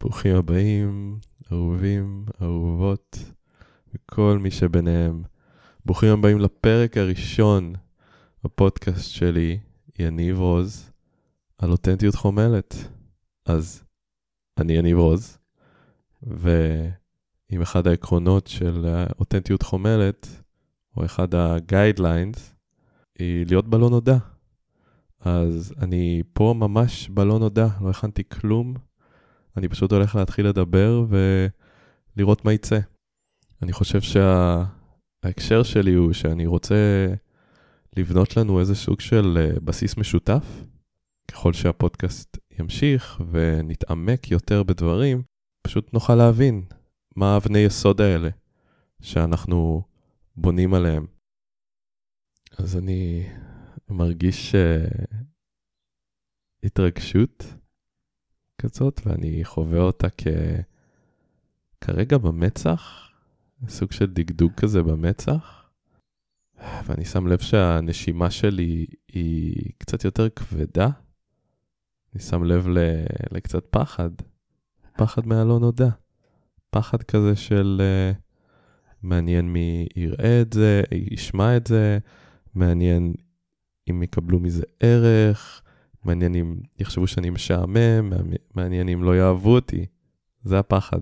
ברוכים הבאים, אהובים, אהובות, וכל מי שביניהם. ברוכים הבאים לפרק הראשון בפודקאסט שלי, יניב רוז, על אותנטיות חומלת. אז אני יניב רוז, ועם אחד העקרונות של אותנטיות חומלת, או אחד הגיידליינס, היא להיות בלא נודע. אז אני פה ממש בלא נודע, לא הכנתי כלום. אני פשוט הולך להתחיל לדבר ולראות מה יצא. אני חושב שההקשר שה... שלי הוא שאני רוצה לבנות לנו איזה סוג של אה, בסיס משותף. ככל שהפודקאסט ימשיך ונתעמק יותר בדברים, פשוט נוכל להבין מה אבני יסוד האלה שאנחנו בונים עליהם. אז אני מרגיש uh, התרגשות כזאת, ואני חווה אותה כ... כרגע במצח, סוג של דגדוג כזה במצח, ואני שם לב שהנשימה שלי היא קצת יותר כבדה. אני שם לב ל... לקצת פחד, פחד מהלא נודע. פחד כזה של uh, מעניין מי יראה את זה, ישמע את זה, מעניין אם יקבלו מזה ערך, מעניין אם יחשבו שאני משעמם, מעניין אם לא יאהבו אותי. זה הפחד.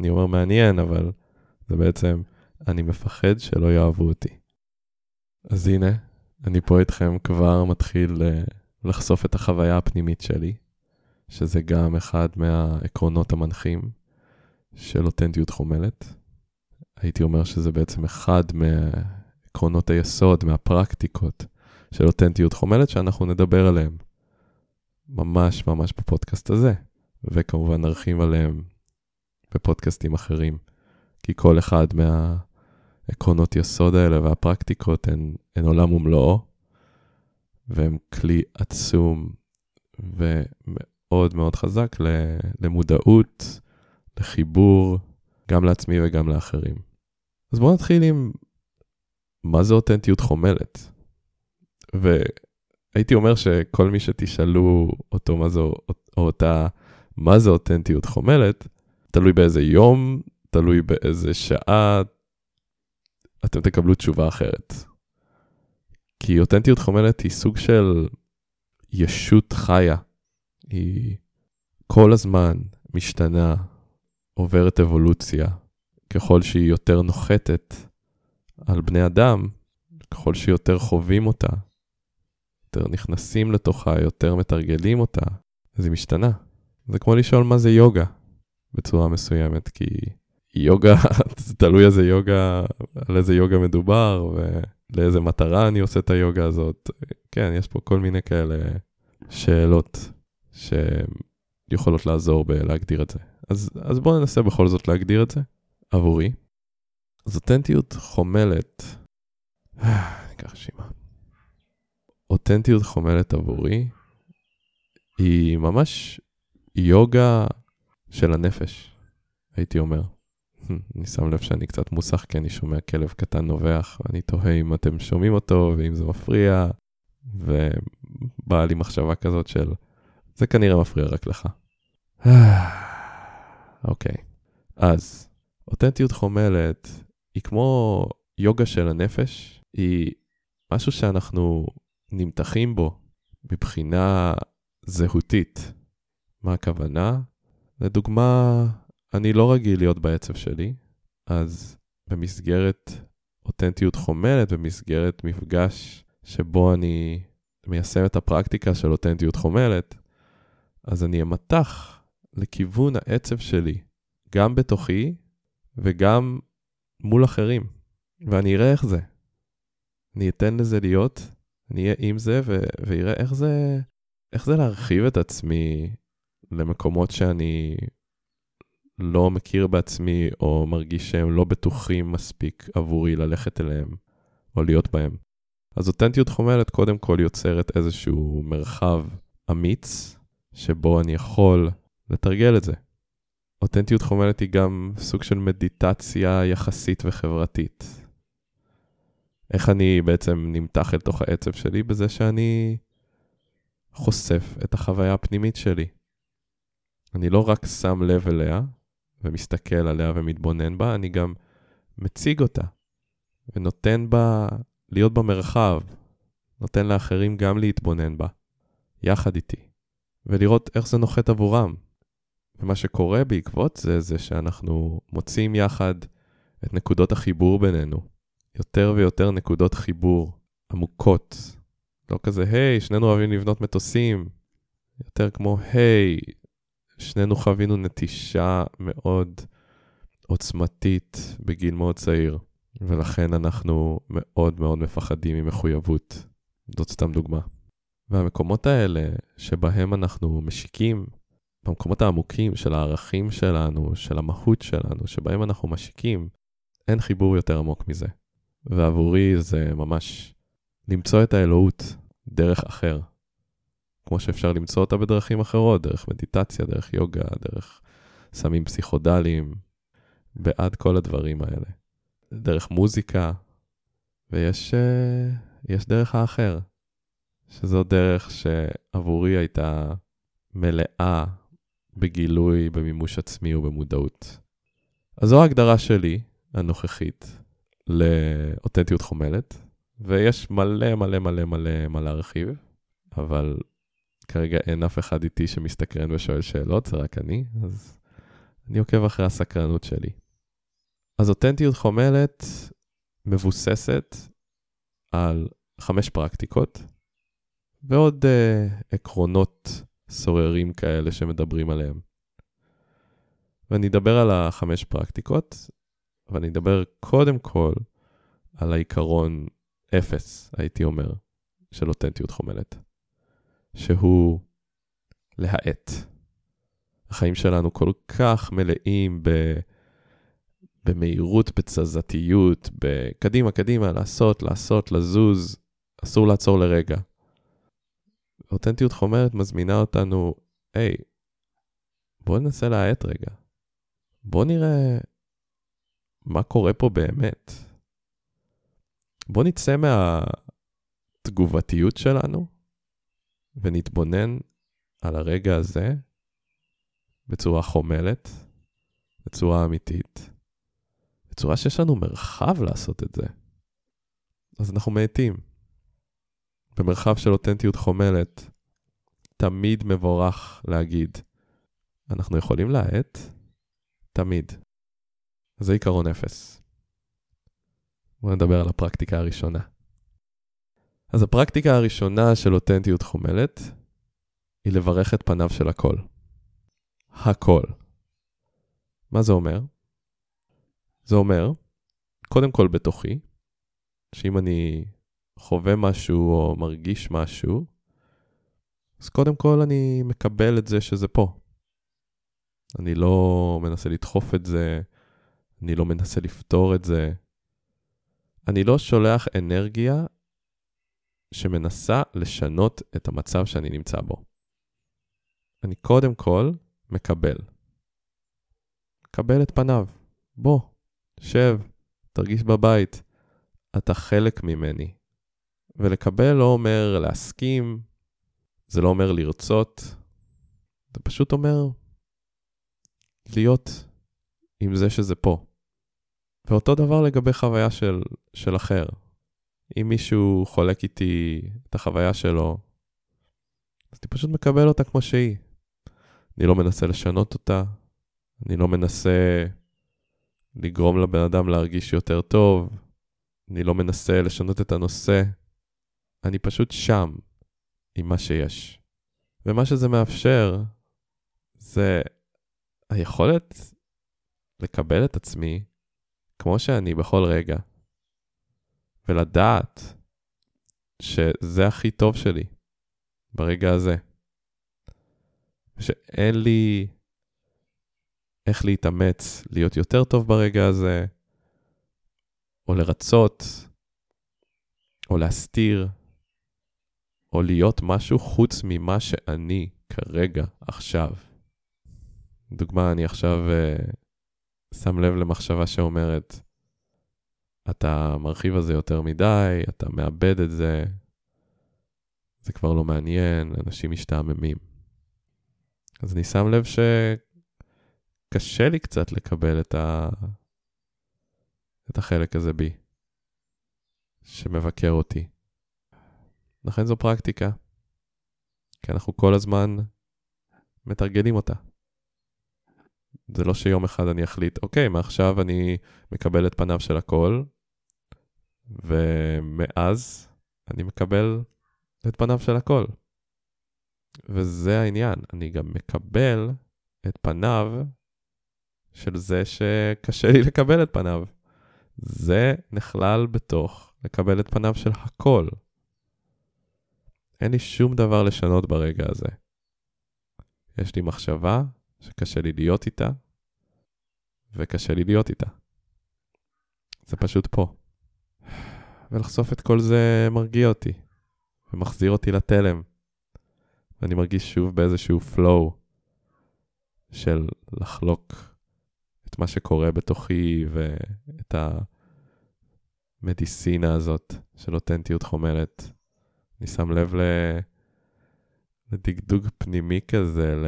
אני אומר מעניין, אבל זה בעצם, אני מפחד שלא יאהבו אותי. אז הנה, אני פה איתכם כבר מתחיל אה, לחשוף את החוויה הפנימית שלי, שזה גם אחד מהעקרונות המנחים של אותנטיות חומלת. הייתי אומר שזה בעצם אחד מעקרונות היסוד, מהפרקטיקות של אותנטיות חומלת שאנחנו נדבר עליהם. ממש ממש בפודקאסט הזה, וכמובן נרחיב עליהם בפודקאסטים אחרים, כי כל אחד מהעקרונות יסוד האלה והפרקטיקות הן, הן עולם ומלואו, והם כלי עצום ומאוד מאוד חזק למודעות, לחיבור, גם לעצמי וגם לאחרים. אז בואו נתחיל עם מה זה אותנטיות חומלת. והייתי אומר שכל מי שתשאלו אותו מה זה, או אותה, מה זה אותנטיות חומלת, תלוי באיזה יום, תלוי באיזה שעה, אתם תקבלו תשובה אחרת. כי אותנטיות חומלת היא סוג של ישות חיה. היא כל הזמן משתנה, עוברת אבולוציה. ככל שהיא יותר נוחתת על בני אדם, ככל שיותר חווים אותה, יותר נכנסים לתוכה, יותר מתרגלים אותה, אז היא משתנה. זה כמו לשאול מה זה יוגה בצורה מסוימת, כי יוגה, תלוי איזה יוגה, על איזה יוגה מדובר ולאיזה מטרה אני עושה את היוגה הזאת. כן, יש פה כל מיני כאלה שאלות שיכולות לעזור בלהגדיר את זה. אז, אז בואו ננסה בכל זאת להגדיר את זה עבורי. אז אותנטיות חומלת. אותנטיות חומלת עבורי היא ממש יוגה של הנפש, הייתי אומר. אני שם לב שאני קצת מוסך כי אני שומע כלב קטן נובח, ואני תוהה אם אתם שומעים אותו ואם זה מפריע, ובאה לי מחשבה כזאת של, זה כנראה מפריע רק לך. אוקיי, okay. אז אותנטיות חומלת היא כמו יוגה של הנפש, היא משהו שאנחנו נמתחים בו מבחינה זהותית. מה הכוונה? לדוגמה, אני לא רגיל להיות בעצב שלי, אז במסגרת אותנטיות חומלת, במסגרת מפגש שבו אני מיישם את הפרקטיקה של אותנטיות חומלת, אז אני אמתח לכיוון העצב שלי, גם בתוכי וגם מול אחרים, ואני אראה איך זה. אני אתן לזה להיות, אני אהיה עם זה ו- ויראה איך זה, איך זה להרחיב את עצמי למקומות שאני לא מכיר בעצמי, או מרגיש שהם לא בטוחים מספיק עבורי ללכת אליהם, או להיות בהם. אז אותנטיות חומלת קודם כל יוצרת איזשהו מרחב אמיץ, שבו אני יכול לתרגל את זה. אותנטיות חומלת היא גם סוג של מדיטציה יחסית וחברתית. איך אני בעצם נמתח אל תוך העצב שלי? בזה שאני חושף את החוויה הפנימית שלי. אני לא רק שם לב אליה ומסתכל עליה ומתבונן בה, אני גם מציג אותה ונותן בה להיות במרחב, נותן לאחרים גם להתבונן בה, יחד איתי, ולראות איך זה נוחת עבורם. ומה שקורה בעקבות זה, זה שאנחנו מוצאים יחד את נקודות החיבור בינינו. יותר ויותר נקודות חיבור עמוקות. לא כזה, היי, שנינו אוהבים לבנות מטוסים. יותר כמו, היי, שנינו חווינו נטישה מאוד עוצמתית בגיל מאוד צעיר, ולכן אנחנו מאוד מאוד מפחדים ממחויבות. זאת סתם דוגמה. והמקומות האלה שבהם אנחנו משיקים, במקומות העמוקים של הערכים שלנו, של המהות שלנו, שבהם אנחנו משיקים, אין חיבור יותר עמוק מזה. ועבורי זה ממש למצוא את האלוהות דרך אחר. כמו שאפשר למצוא אותה בדרכים אחרות, דרך מדיטציה, דרך יוגה, דרך סמים פסיכודליים, בעד כל הדברים האלה. דרך מוזיקה, ויש uh, יש דרך האחר, שזו דרך שעבורי הייתה מלאה בגילוי, במימוש עצמי ובמודעות. אז זו ההגדרה שלי, הנוכחית, לאותנטיות חומלת, ויש מלא מלא מלא מלא מה להרחיב, אבל כרגע אין אף אחד איתי שמסתקרן ושואל שאלות, זה רק אני, אז אני עוקב אחרי הסקרנות שלי. אז אותנטיות חומלת מבוססת על חמש פרקטיקות, ועוד uh, עקרונות סוררים כאלה שמדברים עליהם. ואני אדבר על החמש פרקטיקות, ואני אדבר קודם כל על העיקרון אפס, הייתי אומר, של אותנטיות חומלת, שהוא להאט. החיים שלנו כל כך מלאים ב... במהירות, בתזזתיות, בקדימה, קדימה, לעשות, לעשות, לזוז, אסור לעצור לרגע. אותנטיות חומרת מזמינה אותנו, היי, בואו ננסה להאט רגע. בואו נראה מה קורה פה באמת. בואו נצא מהתגובתיות שלנו ונתבונן על הרגע הזה בצורה חומלת, בצורה אמיתית, בצורה שיש לנו מרחב לעשות את זה. אז אנחנו מאטים. במרחב של אותנטיות חומלת, תמיד מבורך להגיד, אנחנו יכולים להאט? תמיד. זה עיקרון אפס. בואו נדבר על הפרקטיקה הראשונה. אז הפרקטיקה הראשונה של אותנטיות חומלת היא לברך את פניו של הכל. הכל. מה זה אומר? זה אומר, קודם כל בתוכי, שאם אני חווה משהו או מרגיש משהו, אז קודם כל אני מקבל את זה שזה פה. אני לא מנסה לדחוף את זה, אני לא מנסה לפתור את זה. אני לא שולח אנרגיה שמנסה לשנות את המצב שאני נמצא בו. אני קודם כל מקבל. מקבל את פניו. בוא, שב, תרגיש בבית. אתה חלק ממני. ולקבל לא אומר להסכים, זה לא אומר לרצות, זה פשוט אומר להיות עם זה שזה פה. ואותו דבר לגבי חוויה של, של אחר. אם מישהו חולק איתי את החוויה שלו, אז אני פשוט מקבל אותה כמו שהיא. אני לא מנסה לשנות אותה, אני לא מנסה לגרום לבן אדם להרגיש יותר טוב, אני לא מנסה לשנות את הנושא, אני פשוט שם עם מה שיש. ומה שזה מאפשר זה היכולת לקבל את עצמי כמו שאני בכל רגע, ולדעת שזה הכי טוב שלי ברגע הזה. שאין לי איך להתאמץ להיות יותר טוב ברגע הזה, או לרצות, או להסתיר, או להיות משהו חוץ ממה שאני כרגע, עכשיו. דוגמה, אני עכשיו uh, שם לב למחשבה שאומרת, אתה מרחיב על זה יותר מדי, אתה מאבד את זה, זה כבר לא מעניין, אנשים משתעממים. אז אני שם לב שקשה לי קצת לקבל את, ה... את החלק הזה בי, שמבקר אותי. לכן זו פרקטיקה, כי אנחנו כל הזמן מתרגלים אותה. זה לא שיום אחד אני אחליט, אוקיי, מעכשיו אני מקבל את פניו של הכל, ומאז אני מקבל את פניו של הכל. וזה העניין, אני גם מקבל את פניו של זה שקשה לי לקבל את פניו. זה נכלל בתוך לקבל את פניו של הכל. אין לי שום דבר לשנות ברגע הזה. יש לי מחשבה שקשה לי להיות איתה, וקשה לי להיות איתה. זה פשוט פה. ולחשוף את כל זה מרגיע אותי, ומחזיר אותי לתלם. ואני מרגיש שוב באיזשהו flow של לחלוק את מה שקורה בתוכי ואת המדיסינה הזאת של אותנטיות חומלת. אני שם לב. לדגדוג פנימי כזה, ל...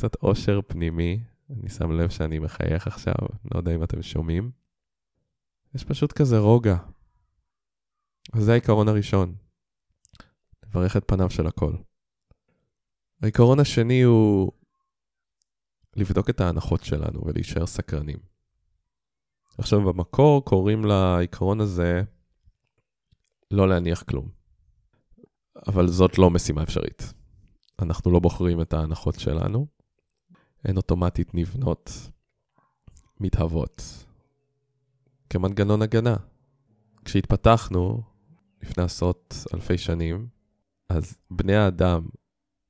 קצת אושר פנימי. אני שם לב שאני מחייך עכשיו, לא יודע אם אתם שומעים. יש פשוט כזה רוגע. וזה העיקרון הראשון. לברך את פניו של הכל. העיקרון השני הוא לבדוק את ההנחות שלנו ולהישאר סקרנים. עכשיו, במקור קוראים לעיקרון הזה לא להניח כלום. אבל זאת לא משימה אפשרית. אנחנו לא בוחרים את ההנחות שלנו, הן אוטומטית נבנות, מתהוות, כמנגנון הגנה. כשהתפתחנו, לפני עשרות אלפי שנים, אז בני האדם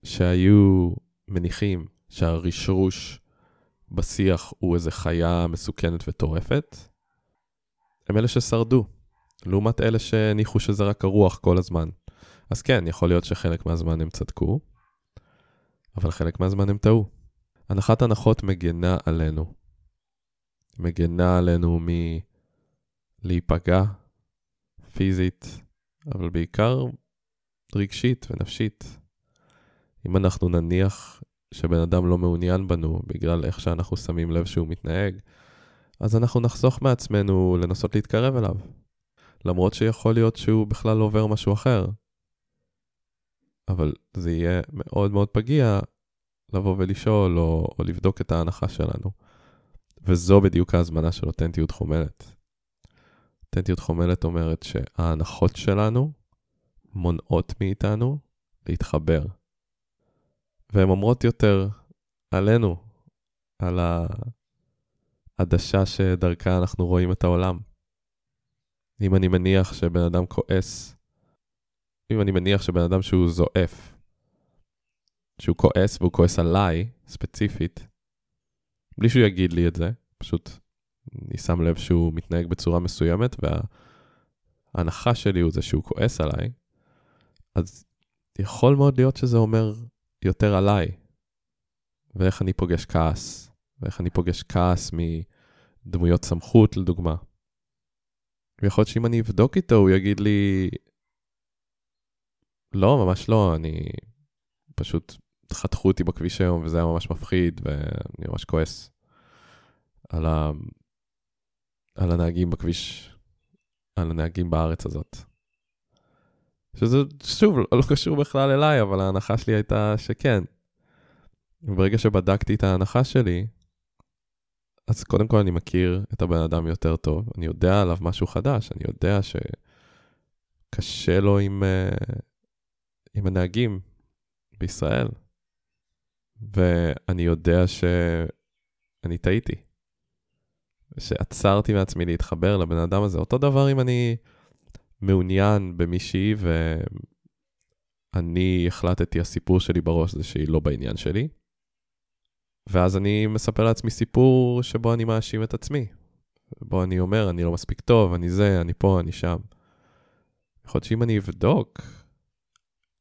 שהיו מניחים שהרשרוש בשיח הוא איזה חיה מסוכנת וטורפת, הם אלה ששרדו, לעומת אלה שהניחו שזה רק הרוח כל הזמן. אז כן, יכול להיות שחלק מהזמן הם צדקו, אבל חלק מהזמן הם טעו. הנחת הנחות מגנה עלינו. מגנה עלינו מלהיפגע פיזית, אבל בעיקר רגשית ונפשית. אם אנחנו נניח שבן אדם לא מעוניין בנו בגלל איך שאנחנו שמים לב שהוא מתנהג, אז אנחנו נחסוך מעצמנו לנסות להתקרב אליו. למרות שיכול להיות שהוא בכלל עובר משהו אחר. אבל זה יהיה מאוד מאוד פגיע לבוא ולשאול או, או לבדוק את ההנחה שלנו. וזו בדיוק ההזמנה של אותנטיות חומלת. אותנטיות חומלת אומרת שההנחות שלנו מונעות מאיתנו להתחבר. והן אומרות יותר עלינו, על העדשה שדרכה אנחנו רואים את העולם. אם אני מניח שבן אדם כועס, אם אני מניח שבן אדם שהוא זועף, שהוא כועס והוא כועס עליי, ספציפית, בלי שהוא יגיד לי את זה, פשוט אני שם לב שהוא מתנהג בצורה מסוימת, וההנחה שלי הוא זה שהוא כועס עליי, אז יכול מאוד להיות שזה אומר יותר עליי, ואיך אני פוגש כעס, ואיך אני פוגש כעס מדמויות סמכות, לדוגמה. ויכול להיות שאם אני אבדוק איתו, הוא יגיד לי, לא, ממש לא, אני פשוט חתכו אותי בכביש היום, וזה היה ממש מפחיד, ואני ממש כועס על, ה... על הנהגים בכביש, על הנהגים בארץ הזאת. שזה, שוב, לא קשור בכלל אליי, אבל ההנחה שלי הייתה שכן. וברגע שבדקתי את ההנחה שלי, אז קודם כל אני מכיר את הבן אדם יותר טוב, אני יודע עליו משהו חדש, אני יודע שקשה לו עם, uh, עם הנהגים בישראל. ואני יודע שאני טעיתי. שעצרתי מעצמי להתחבר לבן אדם הזה. אותו דבר אם אני מעוניין במישהי ואני החלטתי, הסיפור שלי בראש זה שהיא לא בעניין שלי. ואז אני מספר לעצמי סיפור שבו אני מאשים את עצמי. בו אני אומר, אני לא מספיק טוב, אני זה, אני פה, אני שם. יכול להיות שאם אני אבדוק,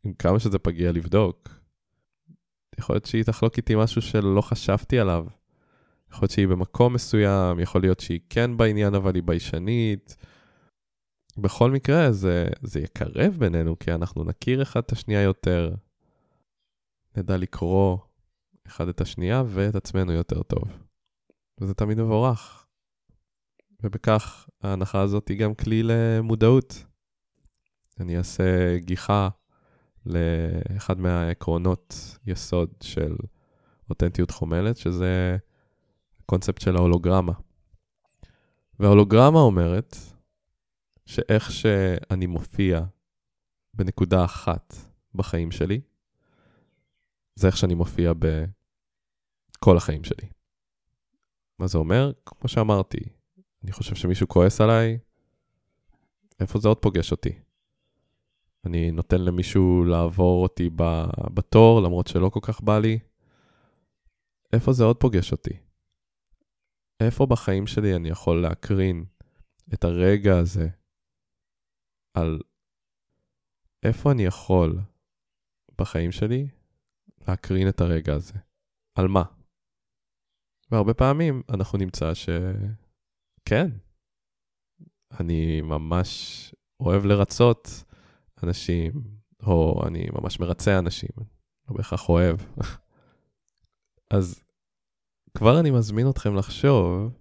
עם כמה שזה פגיע לבדוק, יכול להיות שהיא תחלוק איתי משהו שלא חשבתי עליו. יכול להיות שהיא במקום מסוים, יכול להיות שהיא כן בעניין אבל היא ביישנית. בכל מקרה זה, זה יקרב בינינו, כי אנחנו נכיר אחד את השנייה יותר. נדע לקרוא אחד את השנייה ואת עצמנו יותר טוב. וזה תמיד מבורך. ובכך ההנחה הזאת היא גם כלי למודעות. אני אעשה גיחה לאחד מהעקרונות יסוד של אותנטיות חומלת, שזה הקונספט של ההולוגרמה. וההולוגרמה אומרת שאיך שאני מופיע בנקודה אחת בחיים שלי, זה איך שאני מופיע בכל החיים שלי. מה זה אומר? כמו שאמרתי, אני חושב שמישהו כועס עליי, איפה זה עוד פוגש אותי? אני נותן למישהו לעבור אותי בתור, למרות שלא כל כך בא לי. איפה זה עוד פוגש אותי? איפה בחיים שלי אני יכול להקרין את הרגע הזה על איפה אני יכול בחיים שלי להקרין את הרגע הזה? על מה? והרבה פעמים אנחנו נמצא שכן, אני ממש אוהב לרצות אנשים, או אני ממש מרצה אנשים, לא בהכרח אוהב. אז כבר אני מזמין אתכם לחשוב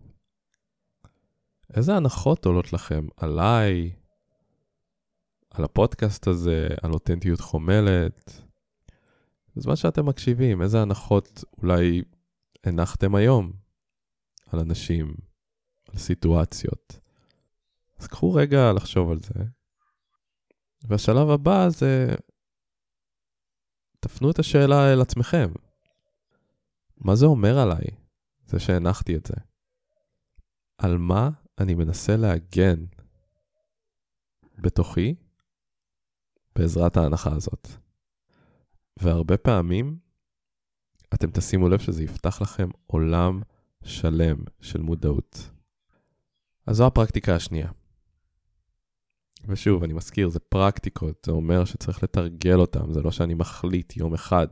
איזה הנחות עולות לכם עליי, על הפודקאסט הזה, על אותנטיות חומלת. בזמן שאתם מקשיבים, איזה הנחות אולי הנחתם היום על אנשים, על סיטואציות. אז קחו רגע לחשוב על זה. והשלב הבא זה, תפנו את השאלה אל עצמכם. מה זה אומר עליי, זה שהנחתי את זה? על מה אני מנסה להגן בתוכי בעזרת ההנחה הזאת? והרבה פעמים אתם תשימו לב שזה יפתח לכם עולם שלם של מודעות. אז זו הפרקטיקה השנייה. ושוב, אני מזכיר, זה פרקטיקות, זה אומר שצריך לתרגל אותם, זה לא שאני מחליט יום אחד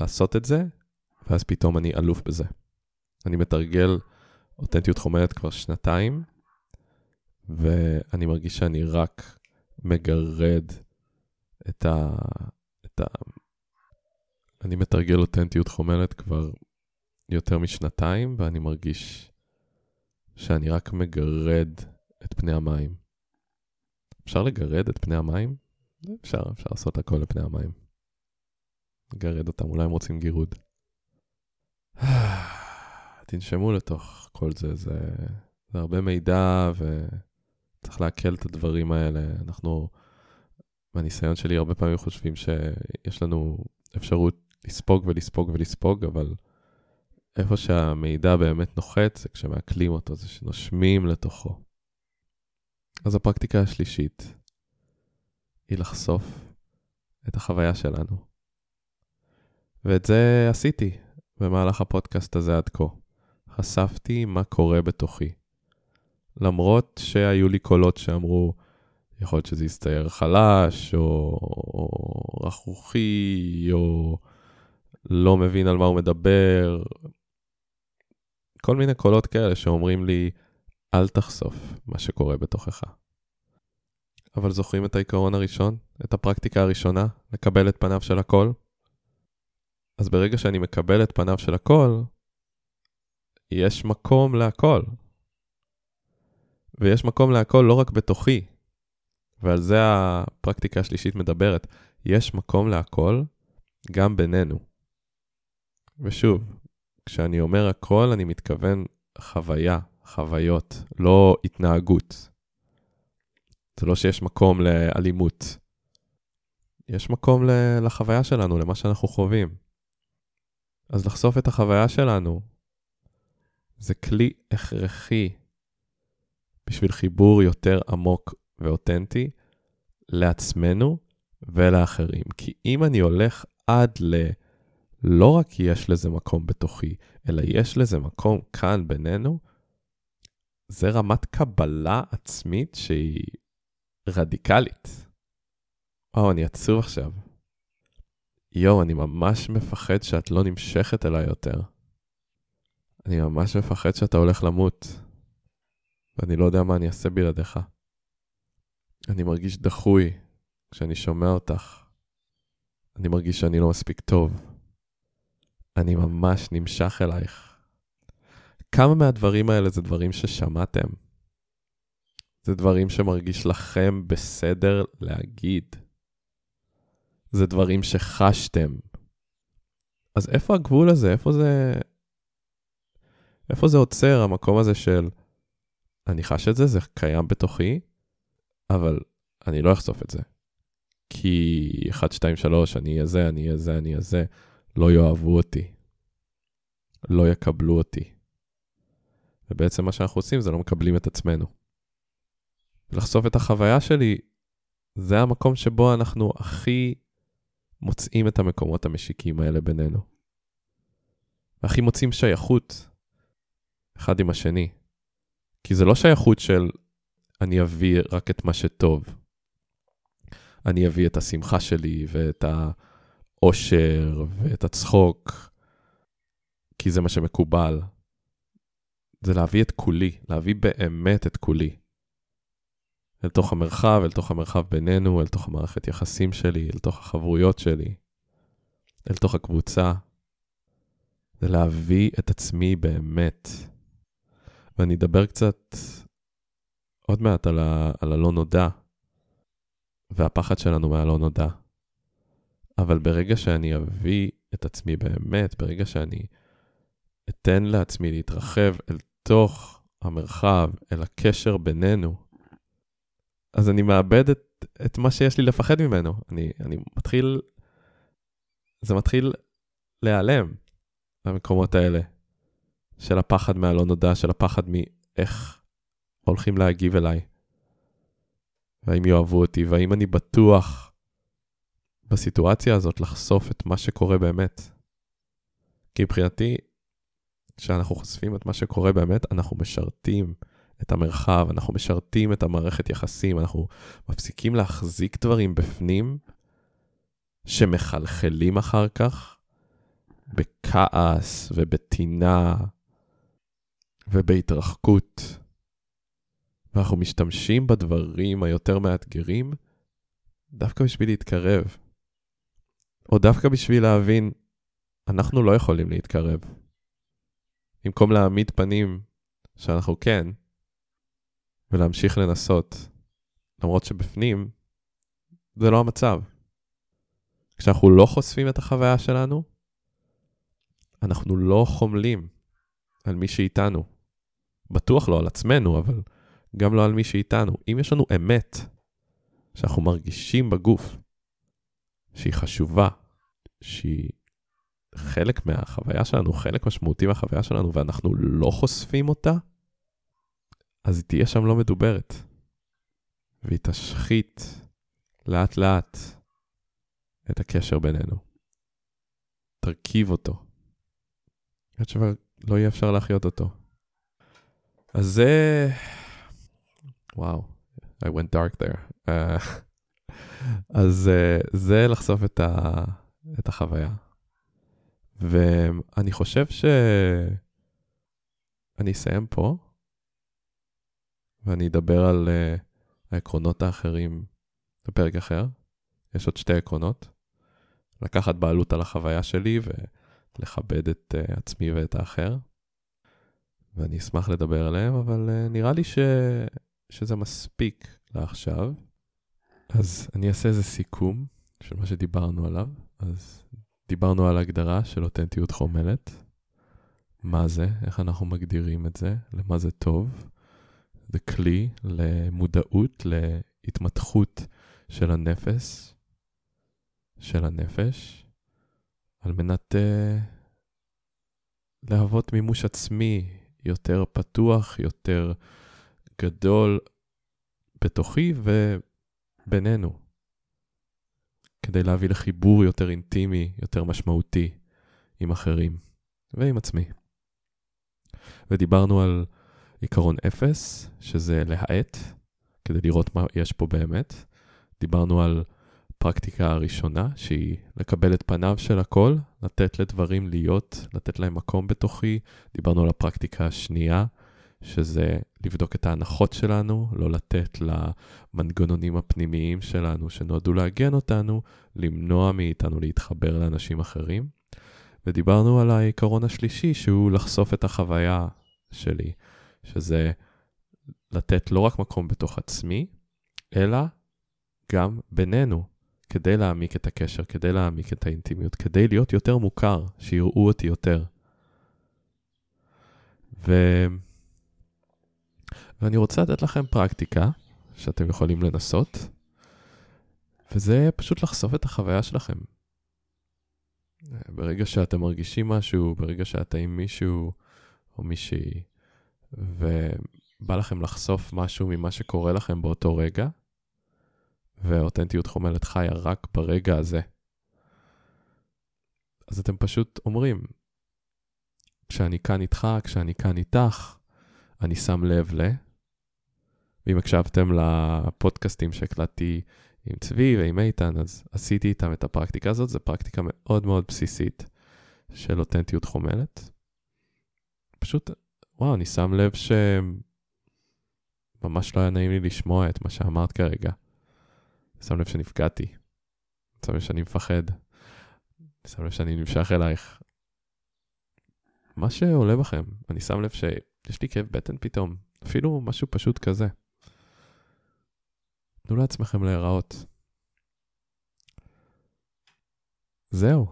לעשות את זה, ואז פתאום אני אלוף בזה. אני מתרגל אותנטיות חומרת כבר שנתיים, ואני מרגיש שאני רק מגרד את ה... את ה... אני מתרגל אותנטיות חומרת כבר יותר משנתיים, ואני מרגיש שאני רק מגרד את פני המים. אפשר לגרד את פני המים? אפשר, אפשר לעשות הכל לפני המים. לגרד אותם, אולי הם רוצים גירוד. תנשמו לתוך כל זה, זה, זה הרבה מידע וצריך לעכל את הדברים האלה. אנחנו, מהניסיון שלי, הרבה פעמים חושבים שיש לנו אפשרות לספוג ולספוג ולספוג, אבל איפה שהמידע באמת נוחת זה כשמעכלים אותו, זה שנושמים לתוכו. אז הפרקטיקה השלישית היא לחשוף את החוויה שלנו. ואת זה עשיתי במהלך הפודקאסט הזה עד כה. חשפתי מה קורה בתוכי. למרות שהיו לי קולות שאמרו, יכול להיות שזה יסתייר חלש, או, או רכרוכי, או לא מבין על מה הוא מדבר. כל מיני קולות כאלה שאומרים לי, אל תחשוף מה שקורה בתוכך. אבל זוכרים את העיקרון הראשון? את הפרקטיקה הראשונה? לקבל את פניו של הכל? אז ברגע שאני מקבל את פניו של הכל, יש מקום להכל. ויש מקום להכל לא רק בתוכי, ועל זה הפרקטיקה השלישית מדברת. יש מקום להכל גם בינינו. ושוב, כשאני אומר הכל, אני מתכוון חוויה, חוויות, לא התנהגות. זה לא שיש מקום לאלימות. יש מקום לחוויה שלנו, למה שאנחנו חווים. אז לחשוף את החוויה שלנו זה כלי הכרחי בשביל חיבור יותר עמוק ואותנטי לעצמנו ולאחרים. כי אם אני הולך עד ל... לא רק יש לזה מקום בתוכי, אלא יש לזה מקום כאן בינינו, זה רמת קבלה עצמית שהיא רדיקלית. וואו, אני עצוב עכשיו. יואו, אני ממש מפחד שאת לא נמשכת אליי יותר. אני ממש מפחד שאתה הולך למות, ואני לא יודע מה אני אעשה בלעדיך. אני מרגיש דחוי כשאני שומע אותך. אני מרגיש שאני לא מספיק טוב. אני ממש נמשך אלייך. כמה מהדברים האלה זה דברים ששמעתם? זה דברים שמרגיש לכם בסדר להגיד. זה דברים שחשתם. אז איפה הגבול הזה? איפה זה... איפה זה עוצר, המקום הזה של אני חש את זה, זה קיים בתוכי, אבל אני לא אחשוף את זה. כי 1, 2, 3, אני אהיה זה, אני אהיה זה, אני אהיה זה, לא יאהבו אותי. לא יקבלו אותי. ובעצם מה שאנחנו עושים זה לא מקבלים את עצמנו. לחשוף את החוויה שלי, זה המקום שבו אנחנו הכי מוצאים את המקומות המשיקים האלה בינינו. והכי מוצאים שייכות אחד עם השני. כי זה לא שייכות של אני אביא רק את מה שטוב. אני אביא את השמחה שלי ואת האושר ואת הצחוק, כי זה מה שמקובל. זה להביא את כולי, להביא באמת את כולי. אל תוך המרחב, אל תוך המרחב בינינו, אל תוך המערכת יחסים שלי, אל תוך החברויות שלי, אל תוך הקבוצה. זה להביא את עצמי באמת. ואני אדבר קצת עוד מעט על, ה, על הלא נודע, והפחד שלנו מהלא נודע. אבל ברגע שאני אביא את עצמי באמת, ברגע שאני אתן לעצמי להתרחב אל תוך המרחב, אל הקשר בינינו, אז אני מאבד את, את מה שיש לי לפחד ממנו. אני, אני מתחיל, זה מתחיל להיעלם, המקומות האלה, של הפחד מהלא נודע, של הפחד מאיך הולכים להגיב אליי. והאם יאהבו אותי, והאם אני בטוח בסיטואציה הזאת לחשוף את מה שקורה באמת. כי מבחינתי, כשאנחנו חושפים את מה שקורה באמת, אנחנו משרתים את המרחב, אנחנו משרתים את המערכת יחסים, אנחנו מפסיקים להחזיק דברים בפנים שמחלחלים אחר כך בכעס ובטינה ובהתרחקות. ואנחנו משתמשים בדברים היותר מאתגרים דווקא בשביל להתקרב. או דווקא בשביל להבין, אנחנו לא יכולים להתקרב. במקום להעמיד פנים שאנחנו כן, ולהמשיך לנסות, למרות שבפנים זה לא המצב. כשאנחנו לא חושפים את החוויה שלנו, אנחנו לא חומלים על מי שאיתנו. בטוח לא על עצמנו, אבל גם לא על מי שאיתנו. אם יש לנו אמת שאנחנו מרגישים בגוף, שהיא חשובה, שהיא חלק מהחוויה שלנו, חלק משמעותי מהחוויה שלנו, ואנחנו לא חושפים אותה, אז היא תהיה שם לא מדוברת. והיא תשחית לאט לאט את הקשר בינינו. תרכיב אותו. עד שכבר לא יהיה אפשר להחיות אותו. אז זה... וואו, I went dark there. אז uh, זה לחשוף את, ה... את החוויה. ואני חושב ש... אני אסיים פה, ואני אדבר על uh, העקרונות האחרים בפרק אחר. יש עוד שתי עקרונות. לקחת בעלות על החוויה שלי ולכבד את uh, עצמי ואת האחר. ואני אשמח לדבר עליהם, אבל uh, נראה לי ש... שזה מספיק לעכשיו. אז אני אעשה איזה סיכום של מה שדיברנו עליו. אז דיברנו על הגדרה של אותנטיות חומלת. מה זה, איך אנחנו מגדירים את זה, למה זה טוב. זה כלי למודעות, להתמתחות של הנפש, של הנפש, על מנת uh, להוות מימוש עצמי יותר פתוח, יותר גדול בתוכי ובינינו. כדי להביא לחיבור יותר אינטימי, יותר משמעותי עם אחרים ועם עצמי. ודיברנו על עיקרון אפס, שזה להאט, כדי לראות מה יש פה באמת. דיברנו על פרקטיקה הראשונה, שהיא לקבל את פניו של הכל, לתת לדברים להיות, לתת להם מקום בתוכי. דיברנו על הפרקטיקה השנייה, שזה לבדוק את ההנחות שלנו, לא לתת למנגנונים הפנימיים שלנו שנועדו להגן אותנו, למנוע מאיתנו להתחבר לאנשים אחרים. ודיברנו על העיקרון השלישי, שהוא לחשוף את החוויה שלי, שזה לתת לא רק מקום בתוך עצמי, אלא גם בינינו, כדי להעמיק את הקשר, כדי להעמיק את האינטימיות, כדי להיות יותר מוכר, שיראו אותי יותר. ו... ואני רוצה לתת לכם פרקטיקה שאתם יכולים לנסות, וזה פשוט לחשוף את החוויה שלכם. ברגע שאתם מרגישים משהו, ברגע שאתה עם מישהו או מישהי, ובא לכם לחשוף משהו ממה שקורה לכם באותו רגע, והאותנטיות חומלת חיה רק ברגע הזה. אז אתם פשוט אומרים, כשאני כאן איתך, כשאני כאן איתך, אני שם לב ל... ואם הקשבתם לפודקאסטים שהקלטתי עם צבי ועם איתן, אז עשיתי איתם את הפרקטיקה הזאת, זו פרקטיקה מאוד מאוד בסיסית של אותנטיות חומלת. פשוט, וואו, אני שם לב שממש לא היה נעים לי לשמוע את מה שאמרת כרגע. שם לב שנפגעתי. שם לב שאני מפחד. שם לב שאני נמשך אלייך. מה שעולה בכם, אני שם לב שיש לי כאב בטן פתאום, אפילו משהו פשוט כזה. תנו לעצמכם להיראות. זהו.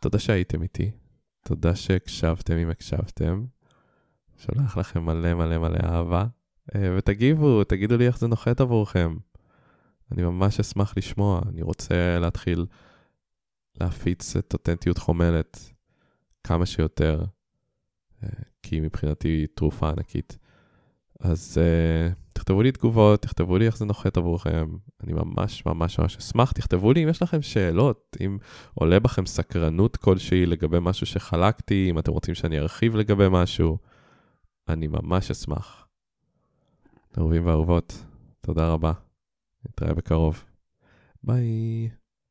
תודה שהייתם איתי, תודה שהקשבתם אם הקשבתם. שולח לכם מלא מלא מלא אהבה, אה, ותגיבו, תגידו לי איך זה נוחת עבורכם. אני ממש אשמח לשמוע, אני רוצה להתחיל להפיץ את אותנטיות חומלת כמה שיותר, אה, כי מבחינתי היא תרופה ענקית. אז uh, תכתבו לי תגובות, תכתבו לי איך זה נוחת עבורכם, אני ממש ממש ממש אשמח, תכתבו לי אם יש לכם שאלות, אם עולה בכם סקרנות כלשהי לגבי משהו שחלקתי, אם אתם רוצים שאני ארחיב לגבי משהו, אני ממש אשמח. אהובים ואהובות, תודה רבה, נתראה בקרוב. ביי.